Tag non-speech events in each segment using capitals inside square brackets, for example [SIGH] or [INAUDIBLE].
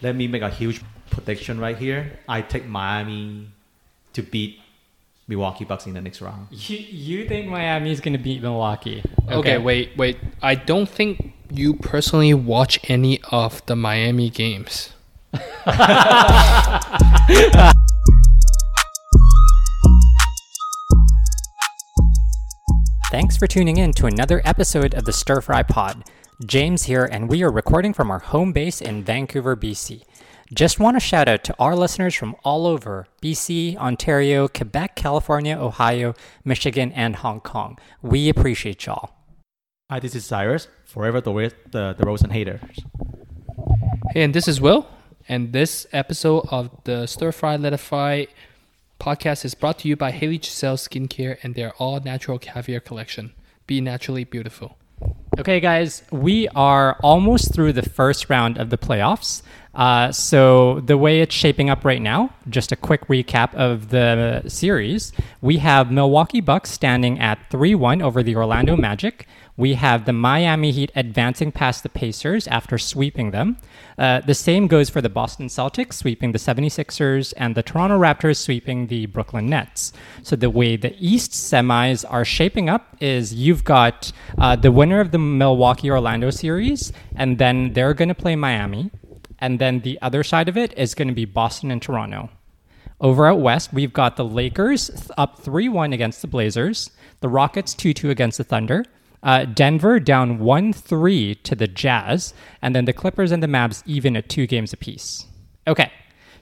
let me make a huge prediction right here. I take Miami to beat Milwaukee Bucks in the next round. You, you think Miami is going to beat Milwaukee? Okay. wait, wait. I don't think you personally watch any of the Miami games. [LAUGHS] Thanks for tuning in to another episode of the Stir Fry Pod. James here, and we are recording from our home base in Vancouver, BC. Just want to shout out to our listeners from all over BC, Ontario, Quebec, California, Ohio, Michigan, and Hong Kong. We appreciate y'all. Hi, this is Cyrus, forever the the, the Rosen haters. Hey, and this is Will, and this episode of the Stir Fry Let It Fry podcast is brought to you by Haley Giselle Skincare and their all natural caviar collection. Be naturally beautiful. Okay, guys, we are almost through the first round of the playoffs. Uh, so, the way it's shaping up right now, just a quick recap of the series. We have Milwaukee Bucks standing at 3 1 over the Orlando Magic. We have the Miami Heat advancing past the Pacers after sweeping them. Uh, the same goes for the Boston Celtics sweeping the 76ers and the Toronto Raptors sweeping the Brooklyn Nets. So the way the East semis are shaping up is you've got uh, the winner of the Milwaukee Orlando series, and then they're going to play Miami. And then the other side of it is going to be Boston and Toronto. Over out west, we've got the Lakers up 3 1 against the Blazers, the Rockets 2 2 against the Thunder, uh, Denver down 1 3 to the Jazz, and then the Clippers and the Mavs even at two games apiece. Okay,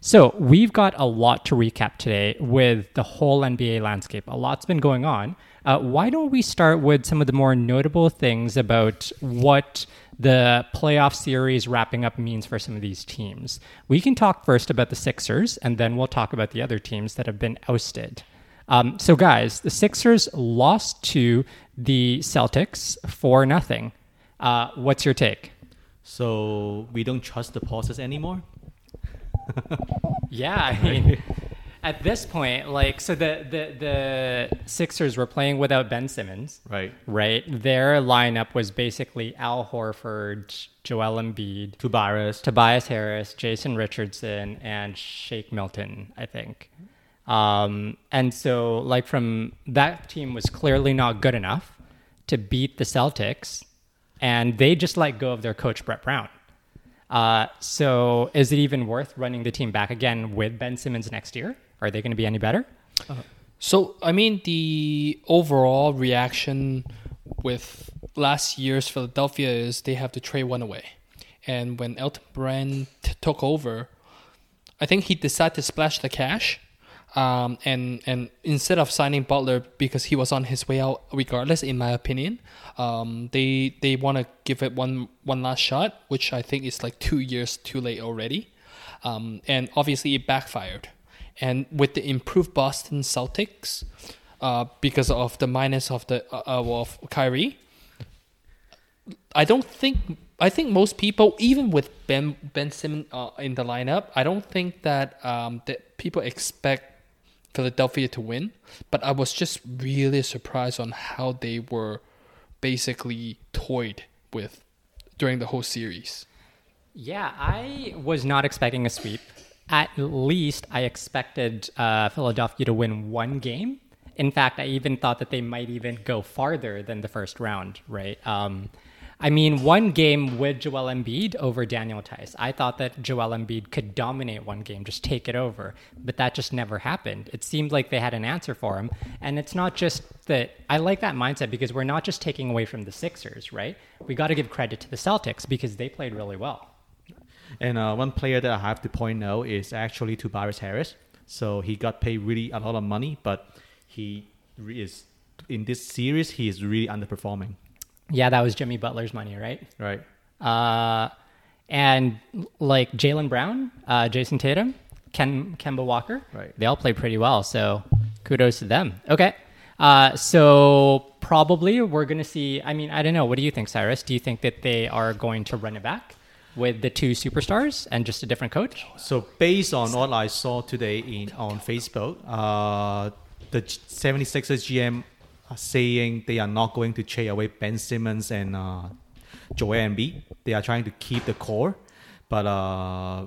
so we've got a lot to recap today with the whole NBA landscape. A lot's been going on. Uh, why don't we start with some of the more notable things about what the playoff series wrapping up means for some of these teams? We can talk first about the Sixers, and then we'll talk about the other teams that have been ousted. Um, so, guys, the Sixers lost to the Celtics for nothing. Uh, what's your take? So we don't trust the process anymore. yeah, I mean, [LAUGHS] at this point, like, so the, the the Sixers were playing without Ben Simmons, right? Right. Their lineup was basically Al Horford, Joel Embiid, Tobias, Tobias Harris, Jason Richardson, and Shake Milton. I think. Um, and so, like, from that team was clearly not good enough to beat the Celtics, and they just let go of their coach, Brett Brown. Uh, so, is it even worth running the team back again with Ben Simmons next year? Are they going to be any better? Uh, so, I mean, the overall reaction with last year's Philadelphia is they have to trade one away. And when Elton Brand t- took over, I think he decided to splash the cash um, and and instead of signing Butler because he was on his way out, regardless, in my opinion, um, they they want to give it one one last shot, which I think is like two years too late already, um, and obviously it backfired. And with the improved Boston Celtics, uh, because of the minus of the uh, uh of Kyrie, I don't think I think most people, even with Ben Ben Simmons uh, in the lineup, I don't think that um, that people expect Philadelphia to win, but I was just really surprised on how they were basically toyed with during the whole series. Yeah, I was not expecting a sweep. At least I expected uh, Philadelphia to win one game. In fact, I even thought that they might even go farther than the first round, right? Um, I mean, one game with Joel Embiid over Daniel Theis. I thought that Joel Embiid could dominate one game, just take it over, but that just never happened. It seemed like they had an answer for him, and it's not just that. I like that mindset because we're not just taking away from the Sixers, right? We got to give credit to the Celtics because they played really well. And uh, one player that I have to point out is actually Tobias Harris. So he got paid really a lot of money, but he is in this series he is really underperforming. Yeah, that was Jimmy Butler's money, right? Right. Uh, and like Jaylen Brown, uh, Jayson Tatum, Ken Kemba Walker, right? They all played pretty well, so kudos to them. Okay. Uh, so probably we're going to see. I mean, I don't know. What do you think, Cyrus? Do you think that they are going to run it back with the two superstars and just a different coach? So based on what I saw today in on Facebook, uh, the 76ers GM saying they are not going to trade away Ben Simmons and uh, Joel Embiid. They are trying to keep the core, but uh,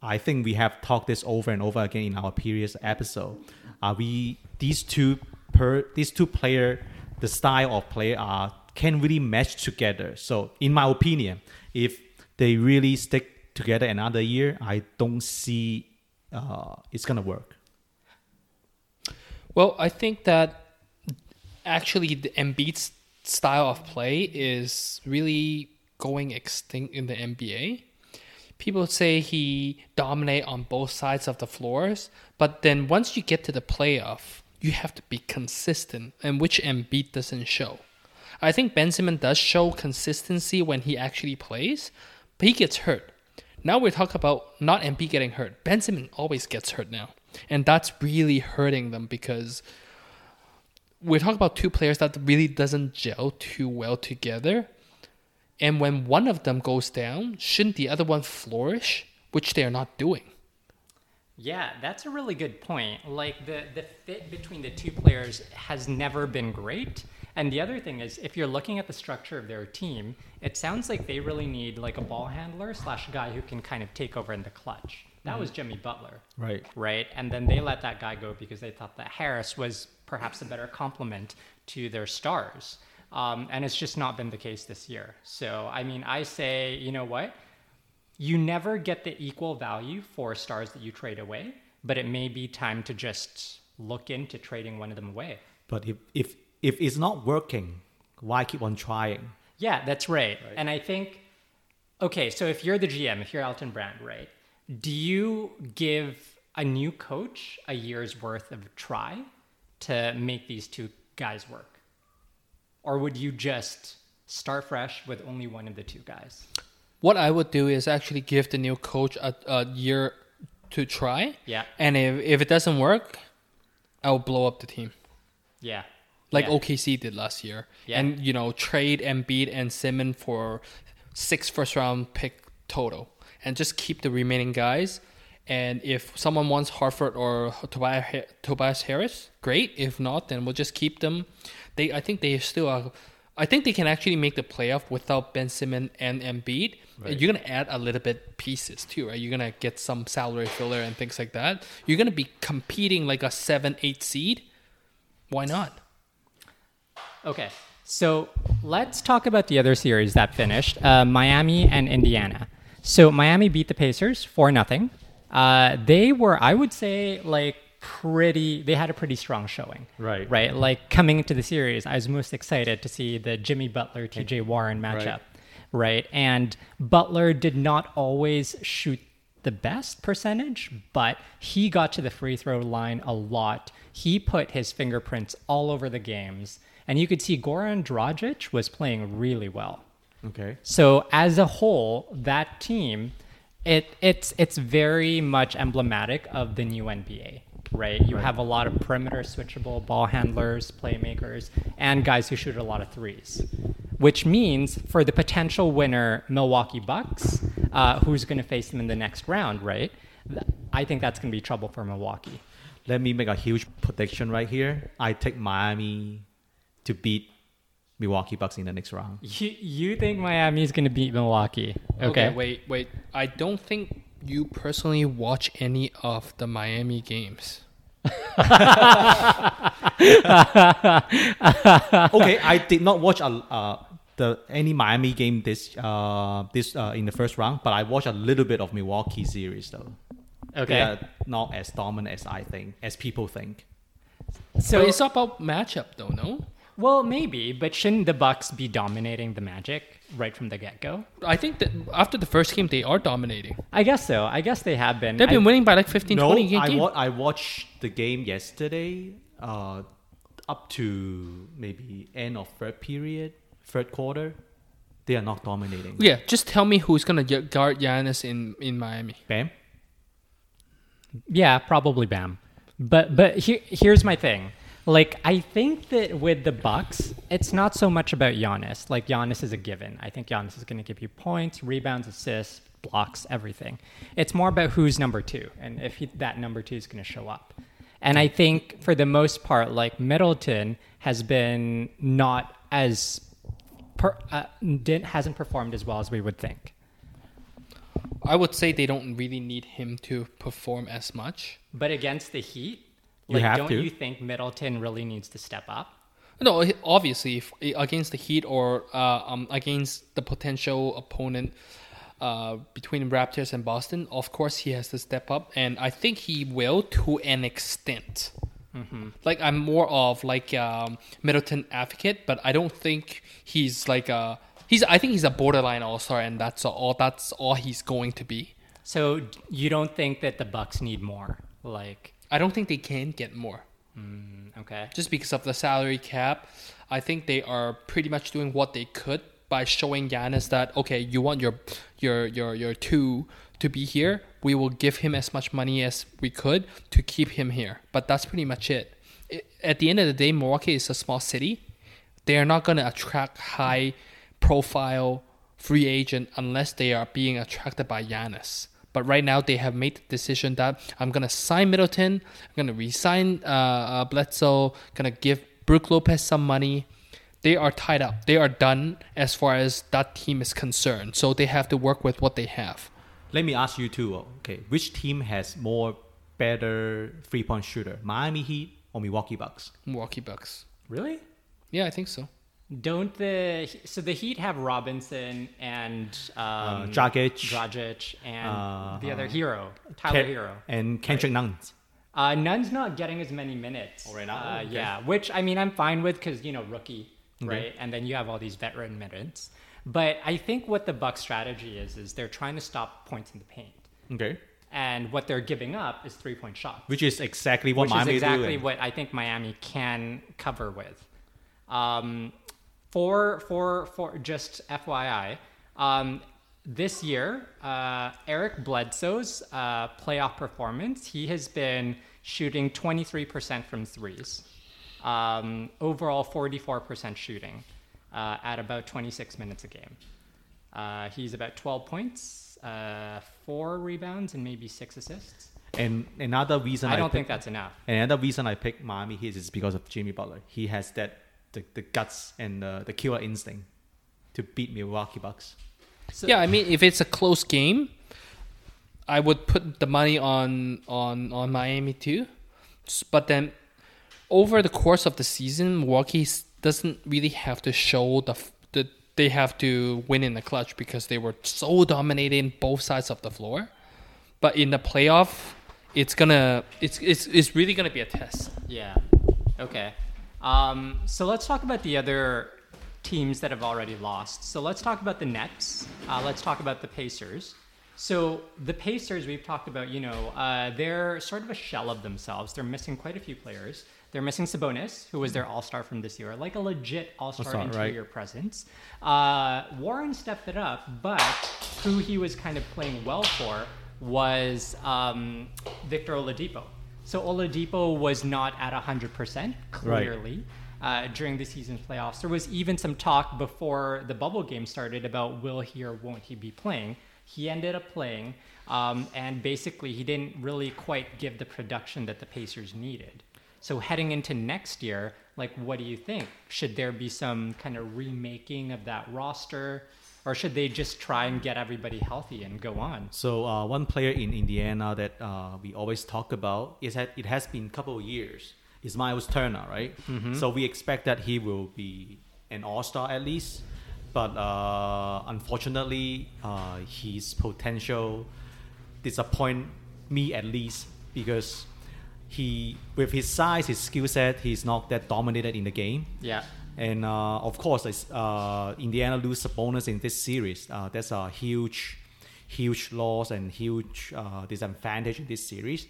I think we have talked this over and over again in our previous episode. Are we these two per these two player, the style of play are can really match together. So in my opinion, if they really stick together another year, I don't see uh, it's gonna work. Well, I think that actually the Embiid's style of play is really going extinct in the NBA. People say he dominate on both sides of the floors, but then once you get to the playoff, you have to be consistent, and which Embiid doesn't show. I think Ben Simmons does show consistency when he actually plays, but he gets hurt. Now we talk about not Embiid getting hurt. Ben Simmons always gets hurt now, and that's really hurting them because we're talking about two players that really doesn't gel too well together. And when one of them goes down, shouldn't the other one flourish? Which they are not doing. Yeah, that's a really good point. Like the the fit between the two players has never been great. And the other thing is, if you're looking at the structure of their team, it sounds like they really need like a ball handler slash guy who can kind of take over in the clutch. That mm-hmm. was Jimmy Butler, Right. right? And then they let that guy go because they thought that Harris was perhaps a better complement to their stars. Um, and it's just not been the case this year. So, I mean, I say, you know what? You never get the equal value for stars that you trade away, but it may be time to just look into trading one of them away. But if if if it's not working, why keep on trying? Yeah, that's right. And I think, okay, so if you're the GM, if you're Elton Brand, right, do you give a new coach a year's worth of try to make these two guys work? Or would you just start fresh with only one of the two guys? What I would do is actually give the new coach a, a year to try. Yeah. And if, if it doesn't work, I'll blow up the team. Yeah. Like yeah. OKC did last year. Yeah. And, you know, trade Embiid and Simmons for six first round pick total. And just keep the remaining guys. And if someone wants Horford or Tobias Tobias Harris, great. If not, then we'll just keep them. They, I think they still are. I think they can actually make the playoff without Ben Simmons and Embiid. Right. You're gonna add a little bit pieces too, right? You're gonna get some salary filler and things like that. You're gonna be competing like a seven, eight seed. Why not? Okay, so let's talk about the other series that finished uh, Miami and Indiana. So Miami beat the Pacers for nothing. Uh, they were, I would say, like pretty. They had a pretty strong showing. Right. Right. Like coming into the series, I was most excited to see the Jimmy Butler T.J. Warren matchup. Right. And Butler did not always shoot the best percentage, but he got to the free throw line a lot. He put his fingerprints all over the games. And you could see Goran Dragic was playing really well. Okay. So as a whole, that team, it it's it's very much emblematic of the new NBA, right? You have a lot of perimeter switchable ball handlers, playmakers, and guys who shoot a lot of threes. Which means for the potential winner, Milwaukee Bucks, uh, who's going to face them in the next round, right? I think that's going to be trouble for Milwaukee. Let me make a huge prediction right here. I take Miami to beat Milwaukee Bucks in the next round. You, you think Miami is going to beat Milwaukee? Okay. wait, wait. I don't think you personally watch any of the Miami games. [LAUGHS] okay, I did not watch a uh, the any Miami game this uh this uh in the first round, but I watched a little bit of Milwaukee series though. Okay. They are not as dominant as I think, as people think. So but it's about matchup, though, no? Well, maybe, but shouldn't the Bucks be dominating the Magic right from the get go? I think that after the first game, they are dominating. I guess so. I guess they have been. They've been I- winning by like 15, no, 20 game. I, wa- I watched the game yesterday, uh, up to maybe end of third period, third quarter. They are not dominating. yeah, just tell me who's gonna guard Giannis in in Miami. Bam. Yeah, probably Bam. But but here, here's my thing. Like I think that with the Bucks, it's not so much about Giannis. Like Giannis is a given. I think Giannis is going to give you points, rebounds, assists, blocks, everything. It's more about who's number two and if he, that number two is going to show up. And I think for the most part, like Middleton has been not as per, uh, didn't hasn't performed as well as we would think. I would say they don't really need him to perform as much. But against the Heat, like, have don't to. you think Middleton really needs to step up? No, obviously, if, against the Heat or uh, um, against the potential opponent uh, between Raptors and Boston, of course he has to step up, and I think he will to an extent. Like I'm more of like um, Middleton advocate, but I don't think he's like a he's. I think he's a borderline All Star, and that's all. That's all he's going to be. So you don't think that the Bucks need more? Like, I don't think they can get more. Mm, okay. just because of the salary cap. I think they are pretty much doing what they could by showing Giannis that okay, you want your your your your two to be here. We will give him as much money as we could to keep him here. But that's pretty much it. I- At the end of the day, Milwaukee is a small city. They are not going to attract high profile free agent unless they are being attracted by Giannis. But right now, they have made the decision that I'm gonna sign Middleton, I'm gonna resign uh, uh, Bledsoe, gonna give Brook Lopez some money. They are tied up. They are done as far as that team is concerned. So they have to work with what they have. Let me ask you too. Okay, which team has more better three point shooter, Miami Heat or Milwaukee Bucks? Milwaukee Bucks. Really? Yeah, I think so. Don't the so the Heat have Robinson and um, Dragic. Dragic, and Uh, the other hero, Tyler Ke- Herro. and Kendrick Nunn. Uh, Nunn's not getting as many minutes. Oh, right now? Uh, Okay. Yeah, which I mean I'm fine with because you know rookie, right? And then you have all these veteran minutes. But I think what the Bucks strategy is is they're trying to stop points in the paint, Okay, and what they're giving up is three point shots. which is exactly what which Miami is exactly what I think Miami can cover with. Um, for for for just FYI, um, this year uh, Eric Bledsoe's uh, playoff performance, he has been shooting 23% from threes, um, overall 44% shooting uh, at about 26 minutes a game. Uh, he's about 12 points, uh, four rebounds, and maybe six assists. And another reason I don't picked- think that's enough. And another reason I picked Miami Heat is because of Jimmy Butler. He has that the, the guts and the, the killer instinct to beat Milwaukee Bucks. yeah, I mean, if it's a close game, I would put the money on on on Miami too. But then, over the course of the season, Milwaukee doesn't really have to show the f- the they have to win in the clutch because they were so dominating both sides of the floor. But in the playoff, it's gonna it's it's it's really gonna be a test. Yeah. Okay. Um, so let's talk about the other teams that have already lost. So let's talk about the Nets. Uh, let's talk about the Pacers. So the Pacers, we've talked about, you know, uh, they're sort of a shell of themselves. They're missing quite a few players. They're missing Sabonis, who was their All Star from this year, like a legit All Star All-star, right. interior presence. Uh, Warren stepped it up, but who he was kind of playing well for was um, Victor Oladipo. So Oladipo was not at 100% clearly uh, during the season's playoffs. There was even some talk before the bubble game started about will he or won't he be playing. He ended up playing, um, and basically he didn't really quite give the production that the Pacers needed. So heading into next year, like what do you think? Should there be some kind of remaking of that roster, or should they just try and get everybody healthy and go on? So uh, one player in Indiana that uh, we always talk about is that it has been a couple of years is Miles Turner, right? So we expect that he will be an All Star at least, but uh, unfortunately, uh, his potential disappoint me at least because he with his size, his skill set, he's not that dominated in the game. Yeah. And uh, of course, uh, Indiana lose Sabonis in this series. Uh, that's a huge, huge loss and huge uh, disadvantage in this series.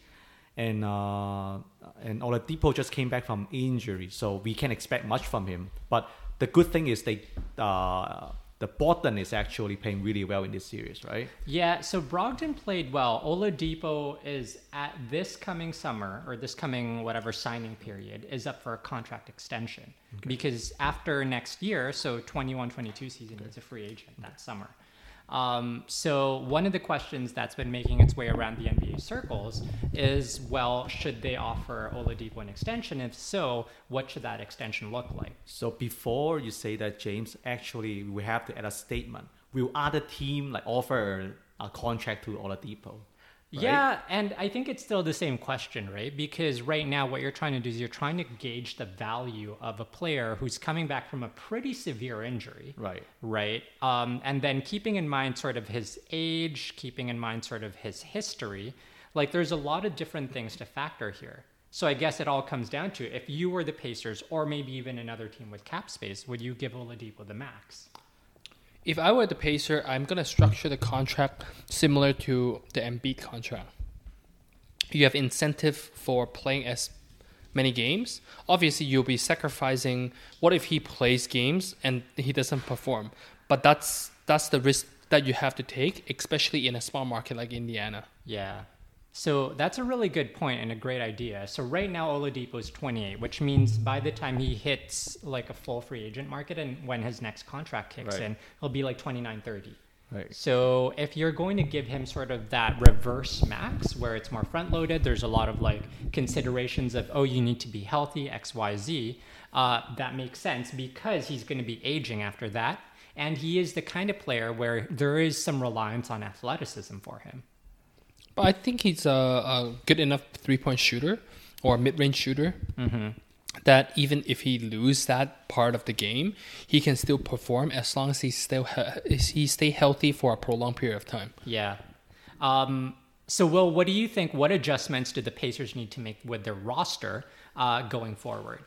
And uh, and Oladipo just came back from injury, so we can't expect much from him. But the good thing is they uh, the Boston is actually playing really well in this series, right? Yeah, so Brogdon played well. Oladipo is at this coming summer or this coming whatever signing period is up for a contract extension because after next year, so 21-22 season, he's a free agent that summer. Um, so one of the questions that's been making its way around the NBA circles is, well, should they offer Oladipo an extension? If so, what should that extension look like? So before you say that, James, actually we have to add a statement. Will other team like offer a contract to Oladipo. Right? Yeah, and I think it's still the same question, right? Because right now, what you're trying to do is you're trying to gauge the value of a player who's coming back from a pretty severe injury. Right. Right. Um, and then keeping in mind sort of his age, keeping in mind sort of his history, like there's a lot of different things to factor here. So I guess it all comes down to if you were the Pacers or maybe even another team with cap space, would you give Oladipo the max? If I were the Pacer, I'm gonna structure the contract similar to the Embiid contract. You have incentive for playing as many games. Obviously, you'll be sacrificing. What if he plays games and he doesn't perform? But that's that's the risk that you have to take, especially in a small market like Indiana. Yeah. So that's a really good point and a great idea. So right now Oladipo is 28, which means by the time he hits like a full free agent market and when his next contract kicks Right. in, he'll be like 29, 30. Right. So if you're going to give him sort of that reverse max where it's more front loaded, there's a lot of like considerations of, oh, you need to be healthy, X, Y, Z. Uh, that makes sense because he's going to be aging after that. And he is the kind of player where there is some reliance on athleticism for him. But I think he's a, a good enough three point shooter or mid range shooter that even if he lose that part of the game, he can still perform as long as he still he, he stay healthy for a prolonged period of time. Yeah. Um, so, Will, what do you think? What adjustments do the Pacers need to make with their roster uh, going forward?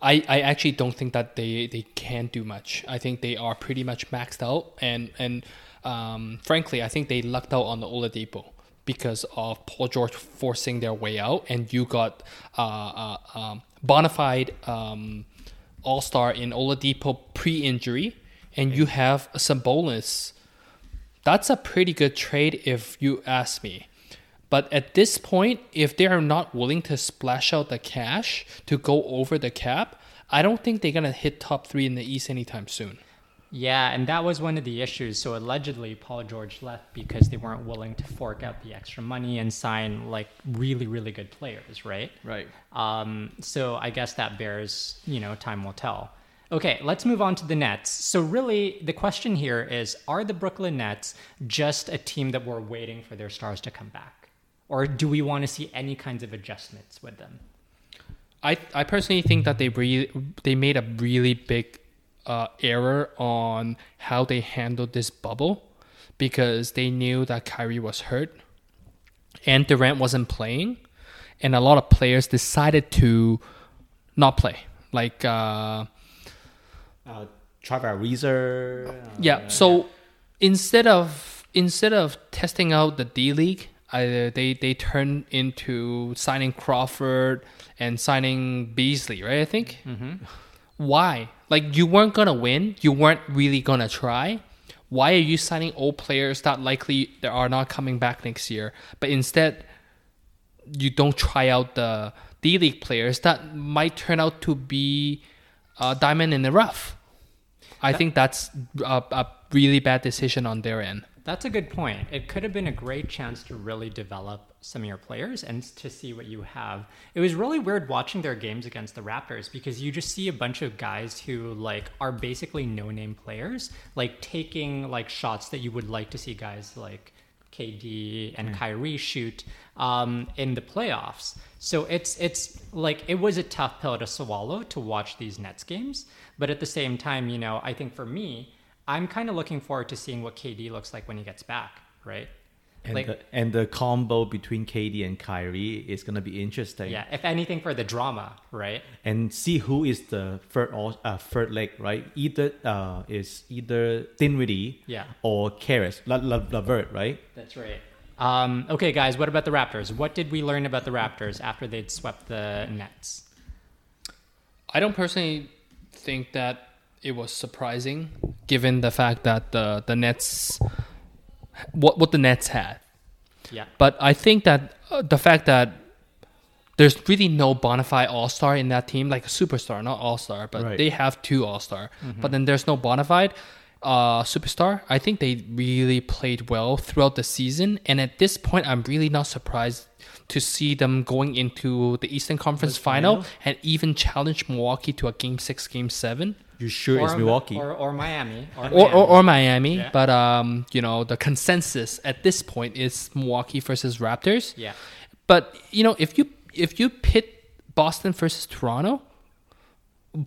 I, I actually don't think that they, they can do much. I think they are pretty much maxed out, and and um, frankly, I think they lucked out on the Oladipo because of Paul George forcing their way out, and you got uh, uh, um, bona fide um, All Star in Oladipo pre-injury, and you have Sabonis. That's a pretty good trade if you ask me. But at this point, if they are not willing to splash out the cash to go over the cap, I don't think they're gonna hit top three in the East anytime soon. Yeah, and that was one of the issues. So, allegedly, Paul George left because they weren't willing to fork out the extra money and sign like really, really good players, right? Right. Um, so I guess that bears, you know, time will tell. Okay, let's move on to the Nets. So really, the question here is: Are the Brooklyn Nets just a team that we're waiting for their stars to come back, or do we want to see any kinds of adjustments with them? I I personally think that they really they made a really big uh, error on how they handled this bubble because they knew that Kyrie was hurt and Durant wasn't playing, and a lot of players decided to not play. Like uh, Uh, Trevor Ariza. uh, yeah, so instead of instead of testing out the D League, I, they they turned into signing Crawford and signing Beasley, right? I think. Mm-hmm. Why? Like you weren't gonna win. You weren't really gonna try. Why are you signing old players that likely that are not coming back next year? But instead, you don't try out the D League players that might turn out to be a diamond in the rough. I think that's a, a really bad decision on their end. That's a good point. It could have been a great chance to really develop some of your players and to see what you have. It was really weird watching their games against the Raptors because you just see a bunch of guys who like are basically no-name players, like taking like shots that you would like to see guys like KD and Kyrie shoot um, in the playoffs. So it's it's like it was a tough pill to swallow to watch these Nets games, but at the same time, you know, I think for me, I'm kind of looking forward to seeing what KD looks like when he gets back, right? And, Like- the, and the combo between KD and Kyrie is going to be interesting. Yeah, if anything for the drama, right? And see who is the third or uh, third leg, right? Either uh, is either Dinwiddie Yeah. or Caris, La, La, LeVert, right? That's right. Um, okay, guys, what about the Raptors? What did we learn about the Raptors after they'd swept the Nets? I don't personally think that it was surprising, given the fact that the the Nets, what what the Nets had. Yeah. But I think that uh, the fact that there's really no bona fide all star in that team, like a superstar, not all star, but Right. they have two all star. But then there's no bona fide uh, superstar. I think they really played well throughout the season, and at this point, I'm really not surprised to see them going into the Eastern Conference final, final? and even challenge Milwaukee to a game six, game seven. You sure it's Milwaukee? or, or Miami or, or, Miami. or, or Miami. Yeah. But um, you know, the consensus at this point is Milwaukee versus Raptors. yeah. But you know, if you if you pit Boston versus Toronto,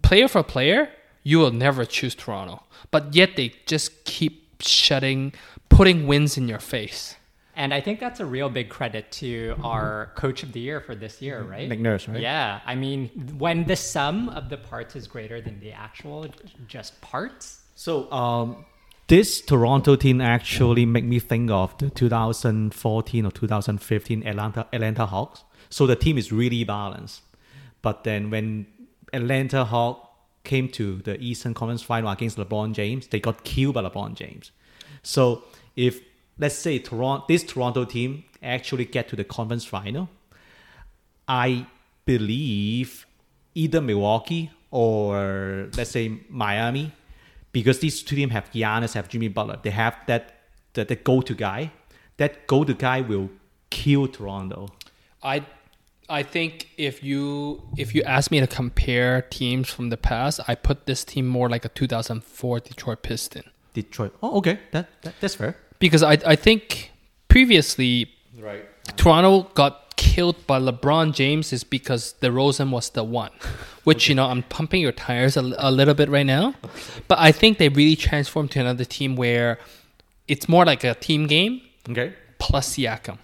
player for player, you will never choose Toronto. But yet they just keep shutting, putting wins in your face. And I think that's a real big credit to our coach of the year for this year, right? Nick Nurse, right? Yeah, I mean, when the sum of the parts is greater than the actual just parts. So um, this Toronto team actually make me think of the 2014 or 2015 Atlanta Atlanta Hawks. So the team is really balanced. But then when Atlanta Hawks came to the Eastern Conference Final against LeBron James, they got killed by LeBron James. So if let's say Toronto, this Toronto team actually get to the conference final, I believe either Milwaukee or let's say Miami, because these two teams have Giannis, have Jimmy Butler. They have that that the go-to guy. That go-to guy will kill Toronto. I I think if you if you ask me to compare teams from the past, I put this team more like a 2004 Detroit Piston Detroit. Oh, okay, that, that that's fair. Because I I think previously Right. Toronto got killed by LeBron James is because DeRozan was the one. Which you know I'm pumping your tires a, a little bit right now, but I think they really transformed to another team where it's more like a team game Okay. plus Siakam.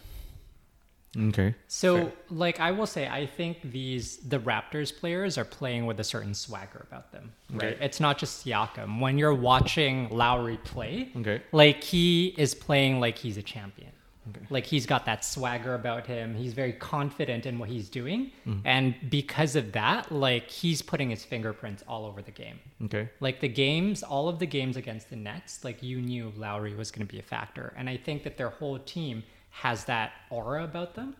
Okay. So, like, I will say, I think these the Raptors players are playing with a certain swagger about them, right? Okay. It's not just Siakam. When you're watching Lowry play, Okay. like he is playing like he's a champion. Okay. Like he's got that swagger about him. He's very confident in what he's doing, mm-hmm. and because of that, like he's putting his fingerprints all over the game. Okay. Like the games, all of the games against the Nets, like you knew Lowry was going to be a factor. And I think that their whole team has that aura about them.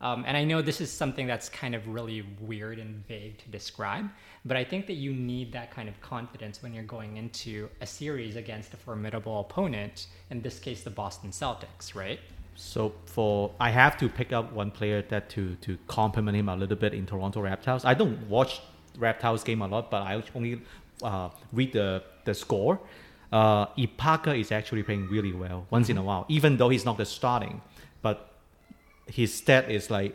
Um, and I know this is something that's kind of really weird and vague to describe, but I think that you need that kind of confidence when you're going into a series against a formidable opponent, in this case, the Boston Celtics, right? So for I have to pick up one player that to to compliment him a little bit in Toronto Raptors. I don't watch Raptors game a lot, but I only uh, read the the score. Uh, Ibaka is actually playing really well once in a while, even though he's not the starting, but his stat is like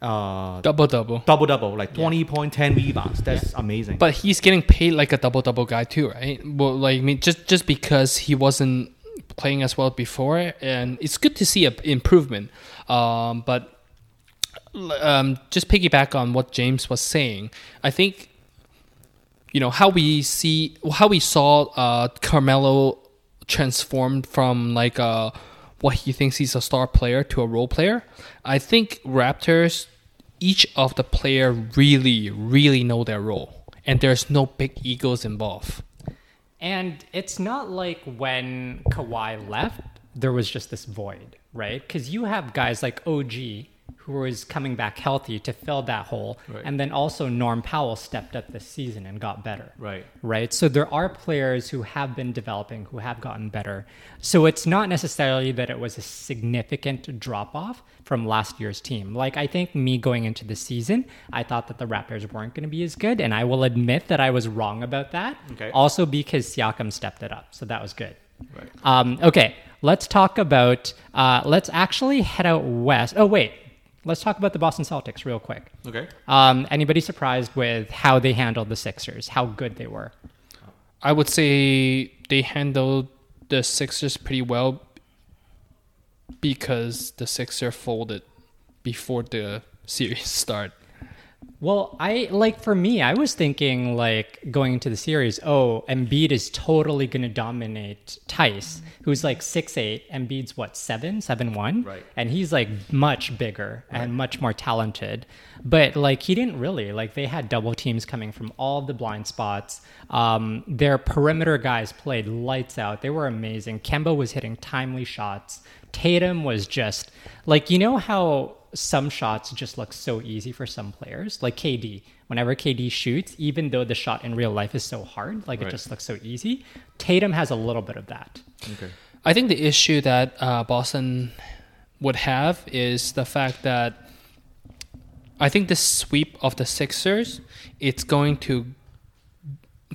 uh, Double double. double double, like twenty point ten rebounds. That's amazing. But he's getting paid like a double double guy too, right? Well, like I mean, just just because he wasn't playing as well before, and it's good to see a improvement. Um, but um, just piggyback on what James was saying, I think you know how we see how we saw uh, Carmelo transformed from like a what he thinks he's a star player to a role player. I think Raptors, each of the player really, really know their role, and there's no big egos involved. And it's not like when Kawhi left, there was just this void, right? Because you have guys like OG who was coming back healthy to fill that hole. Right. And then also Norm Powell stepped up this season and got better. Right. Right. So there are players who have been developing, who have gotten better. So it's not necessarily that it was a significant drop off from last year's team. Like, I think me going into the season, I thought that the Raptors weren't going to be as good. And I will admit that I was wrong about that. Okay. Also because Siakam stepped it up. So that was good. Right. Um, okay. Let's talk about, uh, let's actually head out west. Oh, wait. Let's talk about the Boston Celtics real quick. Okay. Um, anybody surprised with how they handled the Sixers, how good they were? I would say they handled the Sixers pretty well because the Sixers folded before the series [LAUGHS] start. Well, I like for me, I was thinking like going into the series, oh, Embiid is totally going to dominate Theis, who's like six eight. Embiid's what seven, seven one, Right. And he's like much bigger and much more talented. But like he didn't really like they had double teams coming from all the blind spots. Um, their perimeter guys played lights out. They were amazing. Kemba was hitting timely shots. Tatum was just like you know how some shots just look so easy for some players, like KD. Whenever KD shoots, even though the shot in real life is so hard, like Right. it just looks so easy. Tatum has a little bit of that. Okay. I think the issue that uh, Boston would have is the fact that I think the sweep of the Sixers it's going to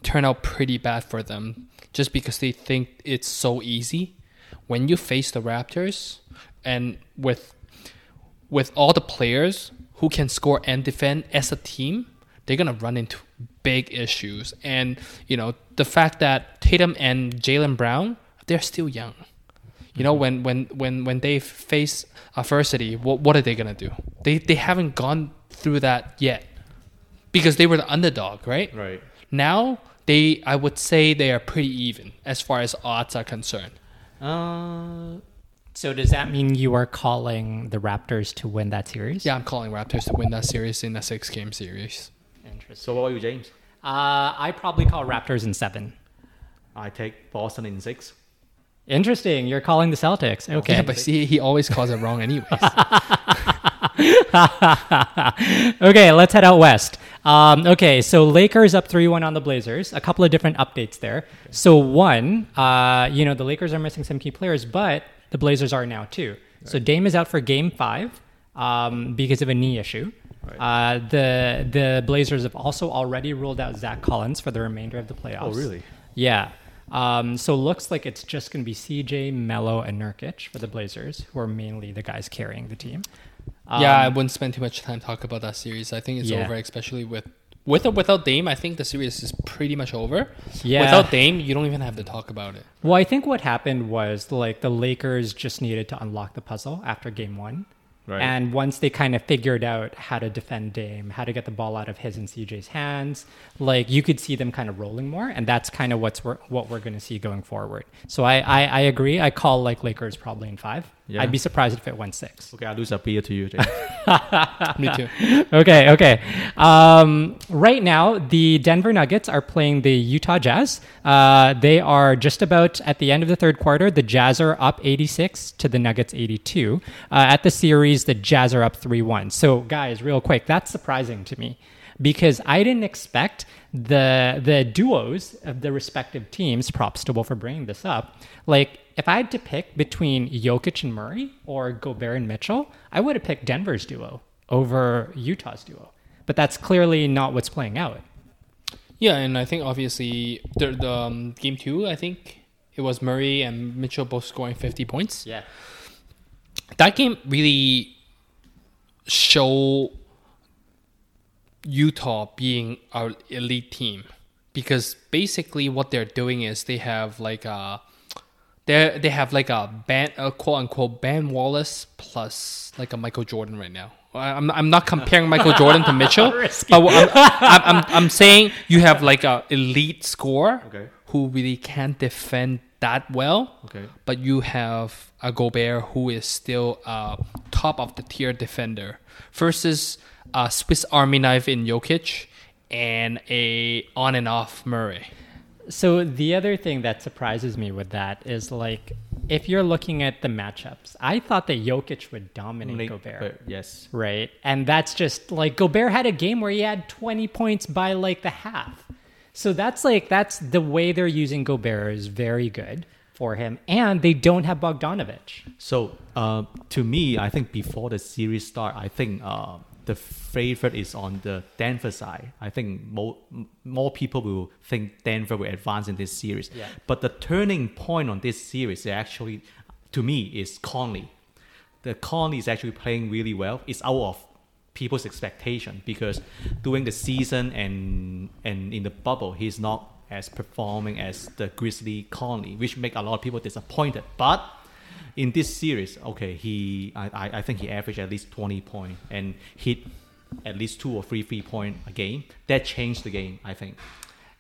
turn out pretty bad for them just because they think it's so easy. When you face the Raptors and with with all the players who can score and defend as a team, they're gonna run into big issues. And you know the fact that Tatum and Jaylen Brown, they're still young. You know when when when when they face adversity, what what are they gonna do? They they haven't gone through that yet because they were the underdog, right? Right. Now they, I would say they are pretty even as far as odds are concerned. Uh, So does that mean you are calling the Raptors to win that series? Yeah, I'm calling Raptors to win that series in a six game series. Interesting. so what about you, James? Uh, I probably call Raptors in seven. I take Boston in six. Interesting. You're calling the Celtics. Okay. Yeah, but see, he always calls it wrong anyways. [LAUGHS] okay, let's head out west. Um, okay, so Lakers up 3 1 on the Blazers. A couple of different updates there. So, one, uh, you know, the Lakers are missing some key players, but the Blazers are now too. So, Dame is out for game five um, because of a knee issue. Uh, the the Blazers have also already ruled out Zach Collins for the remainder of the playoffs. Oh, really? Yeah. Um, so looks like it's just going to be CJ, Melo, and Nurkic for the Blazers, who are mainly the guys carrying the team. yeah, I Um, wouldn't spend too much time talking about that series. I think it's Yeah. over, especially with with or without Dame. I think the series is pretty much over. Yeah. Without Dame, you don't even have to talk about it. Well, I think what happened was like the Lakers just needed to unlock the puzzle after game one. Right. And once they kind of figured out how to defend Dame, how to get the ball out of his and CJ's hands, like you could see them kind of rolling more, and that's kind of what's we're, what we're going to see going forward. So I, I I agree. I call like Lakers probably in five. Yeah. I'd be surprised if it went six. Okay, I'll lose a beer to you, [LAUGHS] Me too. okay, okay. Um, right now, the Denver Nuggets are playing the Utah Jazz. Uh, they are just about at the end of the third quarter. The Jazz are up 86 to the Nuggets 82. Uh, at the series, the Jazz are up 3 1. So, guys, real quick, that's surprising to me because I didn't expect the the duos of the respective teams. Props to Will for bringing this up. Like, if I had to pick between Jokic and Murray or Gobert and Mitchell, I would have picked Denver's duo over Utah's duo. But that's clearly not what's playing out. Yeah, and I think obviously the, the um, game two, I think it was Murray and Mitchell both scoring 50 points. Yeah. That game really show Utah being our elite team because basically what they're doing is they have like a they they have like a ban a quote unquote Ben Wallace plus like a Michael Jordan right now. I- I'm I'm not comparing Michael [LAUGHS] Jordan to Mitchell, but I'm, I'm, I'm I'm saying you have like a elite scorer Okay. who really can't defend that well. Okay. But you have a Gobert who is still a top of the tier defender versus a Swiss Army knife in Jokic and a on and off Murray. So the other thing that surprises me with that is like if you're looking at the matchups, I thought that Jokic would dominate Nick- Gobert. but yes. Right. And that's just like Gobert had a game where he had 20 points by like the half. So that's like, that's the way they're using Gobert is very good for him. And they don't have Bogdanovic. So uh, to me, I think before the series start, I think uh, the favorite is on the Denver side. I think more more people will think Denver will advance in this series. Yeah. But the turning point on this series actually, to me, is Conley. The Conley is actually playing really well. It's out of people's expectation because during the season and and in the bubble, he's not as performing as the Grizzly Conley, which make a lot of people disappointed. But in this series, okay, he I, I think he averaged at least twenty points point and hit at least two or three three point a game. That changed the game, I think.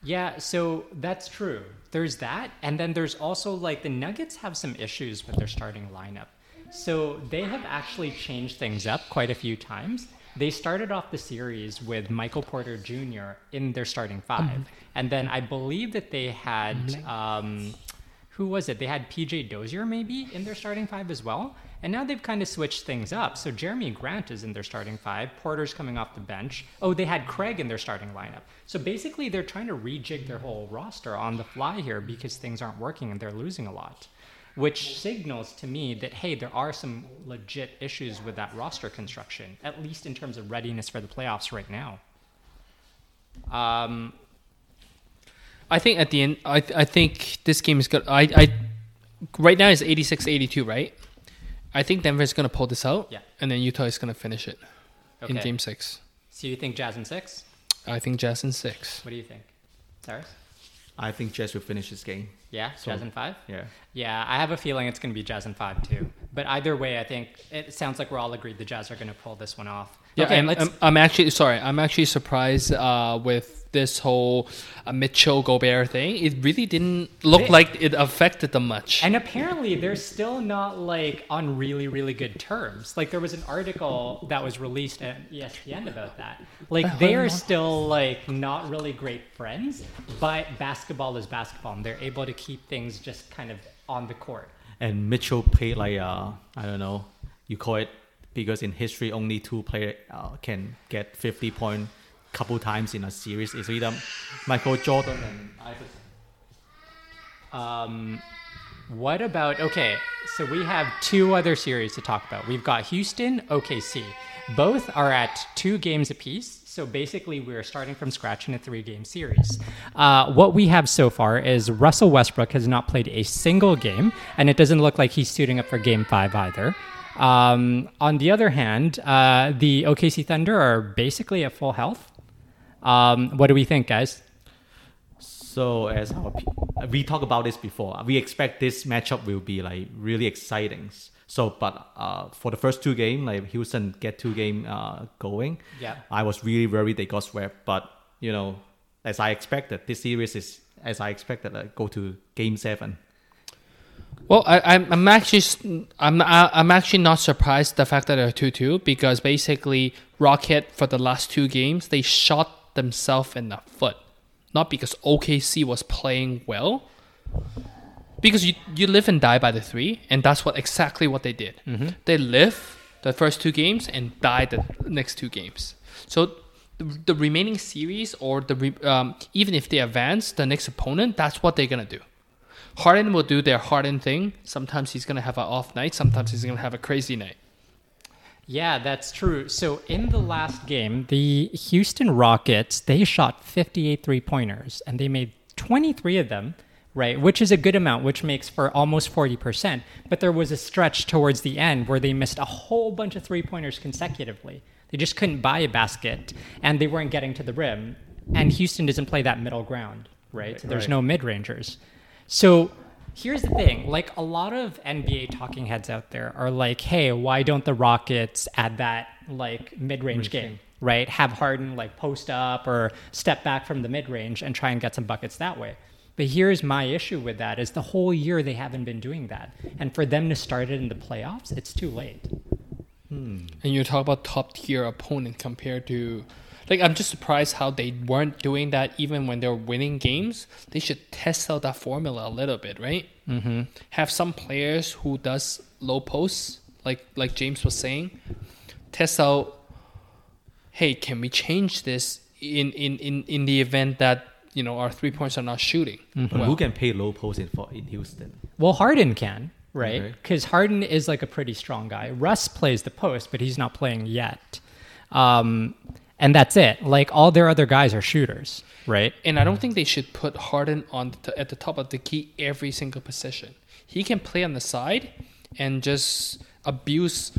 Yeah, so that's true. There's that. And then there's also like the Nuggets have some issues with their starting lineup. So they have actually changed things up quite a few times. They started off the series with Michael Porter Jr. in their starting 5 And then I believe that they had, um, who was it? They had PJ Dozier maybe in their starting five as well. And now they've kind of switched things up. So Jerami Grant is in their starting five. Porter's coming off the bench. Oh, they had Craig in their starting lineup. So basically, they're trying to rejig their whole roster on the fly here because things aren't working and they're losing a lot. Which signals to me that, hey, there are some legit issues with that roster construction, at least in terms of readiness for the playoffs right now. Um, I think at the end, I I think this game is good. I I right now it's 86-82, right? I think Denver's gonna pull this out, Yeah. and then Utah is gonna finish it in Game Six. So you think Jazz in six? I think Jazz in six. What do you think, Cyrus? I think Jazz will finish this game. Yeah, So- Jazz and five. Yeah. Yeah, I have a feeling it's going to be Jazz and five too. But either way, I think it sounds like we're all agreed the Jazz are going to pull this one off. Yeah, okay, and let's. I'm, I'm actually sorry. I'm actually surprised uh, with this whole uh, Mitchell Gobert thing. It really didn't look They- like it affected them much. and apparently, they're still not like on really, really good terms. Like there was an article that was released at ESPN about that. Like they are still like not really great friends, but basketball is basketball, and they're able to keep things just kind of on the court. And Mitchell played like uh, I don't know, you call it because in history only two player uh, can get 50 point couple times in a series. It's either Michael Jordan and Iverson. Um, what about okay? So we have two other series to talk about. We've got Houston, OKC. Both are at two games apiece. So basically, we're starting from scratch in a three-game series. Uh, what we have so far is Russell Westbrook has not played a single game, and it doesn't look like he's suiting up for Game Five either. Um, on the other hand, uh, the OKC Thunder are basically at full health. Um, what do we think, guys? So as our, pe- we talked about this before, we expect this matchup will be like really exciting. So, but uh, for the first two game, like Houston get two game uh, going. Yeah. I was really worried they got swept, but you know, as I expected, this series is as I expected, uh, go to game seven. Well, I, I'm I'm actually s- I'm I- I'm actually not surprised the fact that they're two two because basically Rocket for the last two games they shot themselves in the foot, not because OKC was playing well, because you you live and die by the three, and that's what exactly what they did. They live the first two games and die the next two games. So. The, the remaining series, or the re, um, even if they advance the next opponent, that's what they're gonna do. Harden will do their Harden thing. Sometimes he's gonna have an off night. Sometimes he's gonna have a crazy night. Yeah, that's true. So in the last game, the Houston Rockets, they shot 58 three-pointers and they made 23 of them, right? Which is a good amount, which makes for almost 40%. But there was a stretch towards the end where they missed a whole bunch of three-pointers consecutively. They just couldn't buy a basket and they weren't getting to the rim. And Houston doesn't play that middle ground, right? So there's Right. no mid-rangers. So here's the thing like a lot of nba talking heads out there are like hey why don't the rockets add that like mid-range game? right? Have harden like post up or step back from the mid-range and try and get some buckets that way. But here's my issue with that is the whole year they haven't been doing that. And for them to start it in the playoffs it's too late. Hmm. And you talk about top tier opponent compared to, like I'm just surprised how they weren't doing that even when they were winning games. They should test out that formula a little bit, right? Mm-hmm. Have some players who does low posts, like like James was saying, test out. Hey, can we change this in in in in the event that you know our three points are not shooting? But Well, who can pay low post in for in Houston? well harden can right Okay. because harden is like a pretty strong guy russ plays the post but he's not playing yet um, and that's it like all their other guys are shooters right And I don't think they should put Harden on the t- at the top of the key every single position. He can play on the side and just abuse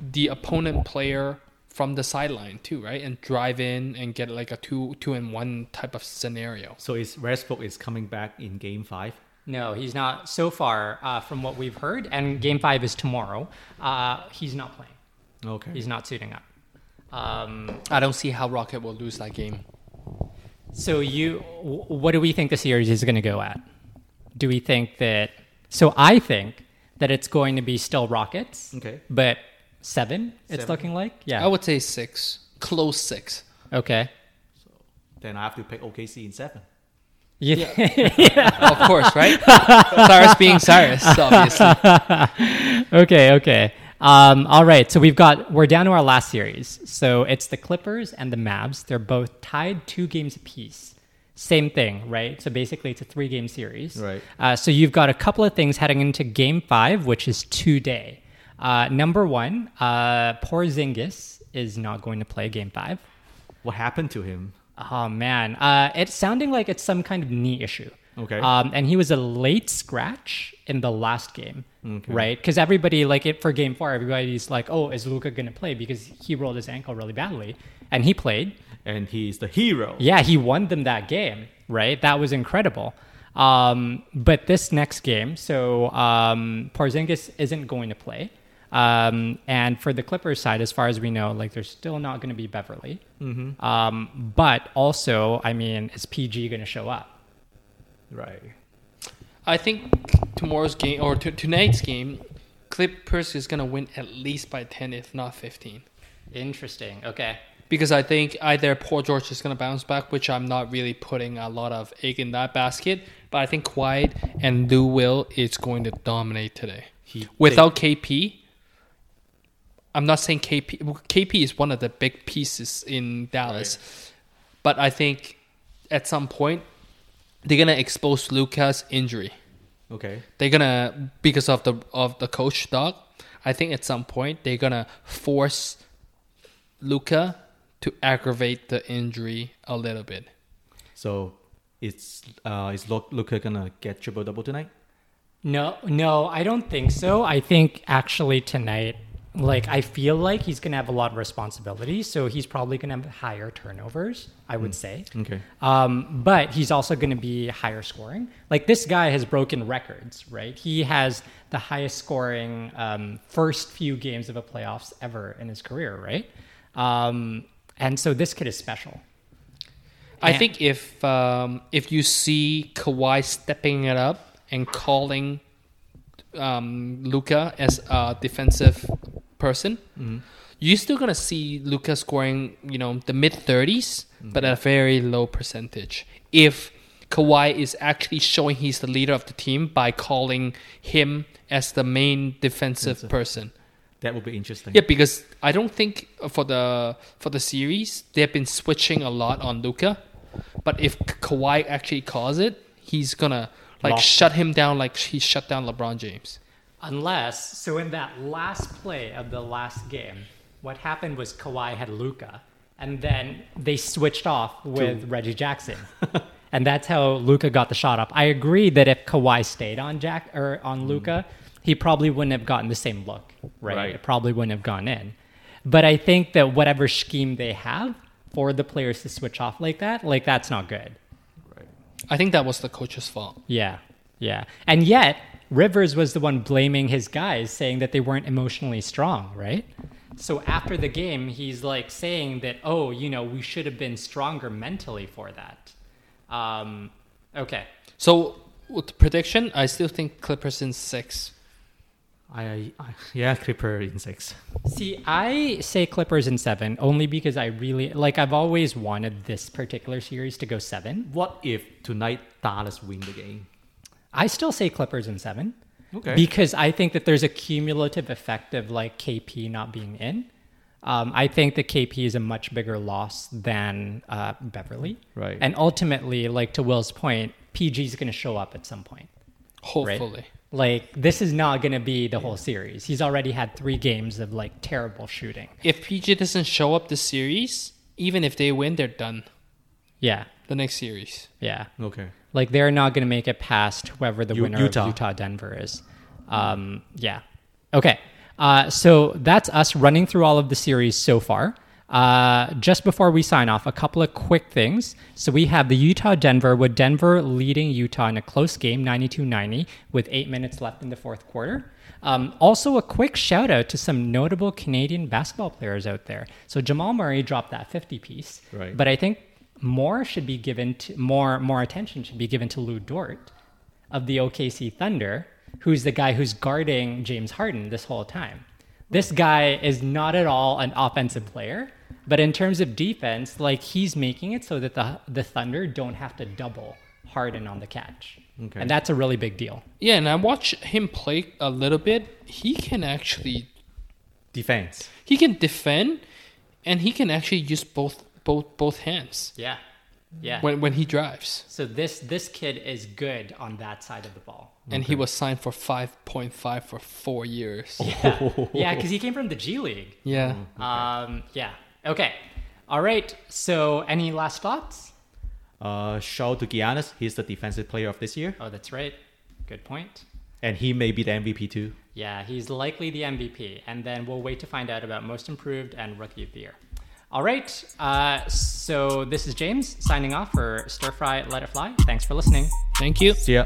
the opponent player from the sideline too, right? And drive in and get like a two two and one type of scenario. So is Westbrook is coming back in game five? No, he's not. So far, uh, from what we've heard, and Game Five is tomorrow. Uh, he's not playing. Okay. He's not suiting up. Um, I don't see how Rocket will lose that game. so you, what do we think the series is going to go at? Do we think that? So I think that it's going to be still Rockets, Okay. but seven. It's looking like, yeah. I would say six, close six. okay. So then I have to pick OKC in seven. [LAUGHS] Yeah. of course, right? Cyrus being Cyrus, obviously. [LAUGHS] okay, okay. Um, all right, so we've got we're down to our last series. So it's the Clippers and the Mavs. They're both tied two games apiece. Same thing, right? So basically, it's a three-game series. Right. Uh, so you've got a couple of things heading into Game Five, which is today. Uh, number one, uh, Porzingis is not going to play Game Five. What happened to him? Oh man, uh, it's sounding like it's some kind of knee issue. Okay. Um, and he was a late scratch in the last game, Okay. right? Because everybody like it for game four, everybody's like, "Oh, is Luka gonna play?" Because he rolled his ankle really badly, and he played. And he's the hero. Yeah, he won them that game, right? That was incredible. Um, but this next game, so um, Porzingis isn't going to play. Um, and for the Clippers side, as far as we know, like there's still not going to be Beverley. Mm-hmm. Um, but also, I mean, is PG going to show up? Right. I think tomorrow's game or t- tonight's game, Clippers is gonna win at least by ten, if not fifteen. Interesting. Okay. Because I think either Paul George is gonna bounce back, which I'm not really putting a lot of egg in that basket. But I think Kawhi and Lou Will is going to dominate today. He Without KP, I'm not saying KP. KP is one of the big pieces in Dallas, but I think at some point they're gonna expose Luka's injury. Okay. They're gonna because of the of the coach dog. I think at some point they're gonna force Luka to aggravate the injury a little bit. So it's uh is Lu- Luka gonna get triple double tonight? No, no, I don't think so. I think actually tonight, like I feel like he's gonna have a lot of responsibility, so he's probably gonna have higher turnovers. I would say. Okay. Um, but he's also going to be higher scoring. Like this guy has broken records, right? He has the highest scoring um, first few games of a playoffs ever in his career, right? Um, and so this kid is special. I think if um, if you see Kawhi stepping it up and calling um, Luka as a defensive person, mm-hmm. you're still gonna see Luka scoring, you know, the mid 30s, mm-hmm. but at a very low percentage. If Kawhi is actually showing he's the leader of the team by calling him as the main defensive Defensive. person. That would be interesting. Yeah, because I don't think for the for the series they have been switching a lot on Luka, but if Ka- Kawhi actually calls it, he's gonna like Lock. shut him down like he shut down LeBron James. Unless, so in that last play of the last game, what happened was Kawhi had Luka, and then they switched off with Reggie Jackson, [LAUGHS] and that's how Luka got the shot up. I agree that if Kawhi stayed on Jack or on hmm. Luka, he probably wouldn't have gotten the same look, right? Right. It probably wouldn't have gone in. But I think that whatever scheme they have for the players to switch off like that, like that's not good. Right. I think that was the coach's fault. Yeah, yeah. And yet, Rivers was the one blaming his guys, saying that they weren't emotionally strong, right? So after the game, he's like saying that, oh, you know, we should have been stronger mentally for that. Um, okay. So with the prediction, I still think Clippers in six. I, I yeah, Clipper in six. See, I say Clippers in seven only because I really like. I've always wanted this particular series to go seven. What if tonight Dallas win the game? I still say Clippers in seven. Okay. Because I think that there's a cumulative effect of like KP not being in. Um, I think that KP is a much bigger loss than uh, Beverley. Right. And ultimately, like to Will's point, PG is going to show up at some point. Hopefully. Like this is not going to be the whole series. He's already had three games of like terrible shooting. If PG doesn't show up the series, even if they win, they're done. Yeah. The next series. Yeah. okay. Like they're not going to make it past whoever the U- winner Utah. of Utah Denver is. Um, yeah. Okay. Uh, so that's us running through all of the series so far. Uh, just before we sign off, a couple of quick things. So we have the Utah Denver, with Denver leading Utah in a close game, 92 90, with eight minutes left in the fourth quarter. Um, also, a quick shout out to some notable Canadian basketball players out there. So Jamal Murray dropped that 50 piece, Right. but I think more should be given to more more attention should be given to Lu Dort of the OKC Thunder, who's the guy who's guarding James Harden this whole time. This guy is not at all an offensive player, but in terms of defense, like he's making it so that the the Thunder don't have to double Harden on the catch. Okay. And that's a really big deal. Yeah, and I watch him play a little bit. He can actually Defense. he can defend and he can actually use both both both hands. Yeah. Yeah. When when he drives. So this this kid is good on that side of the ball. Okay. And he was signed for 5.5 for 4 years. Yeah. Yeah, cuz he came from the G League. Yeah. Mm-hmm. Um, okay. Um yeah. Okay. All right. So any last thoughts? Uh shout to Giannis, he's the defensive player of this year. Oh, that's right. Good point. And he may be the MVP too. Yeah, he's likely the MVP. And then we'll wait to find out about most improved and rookie of the year. All right. Uh, so this is James signing off for Stir Fry Let It Fly. Thanks for listening. Thank you. See ya.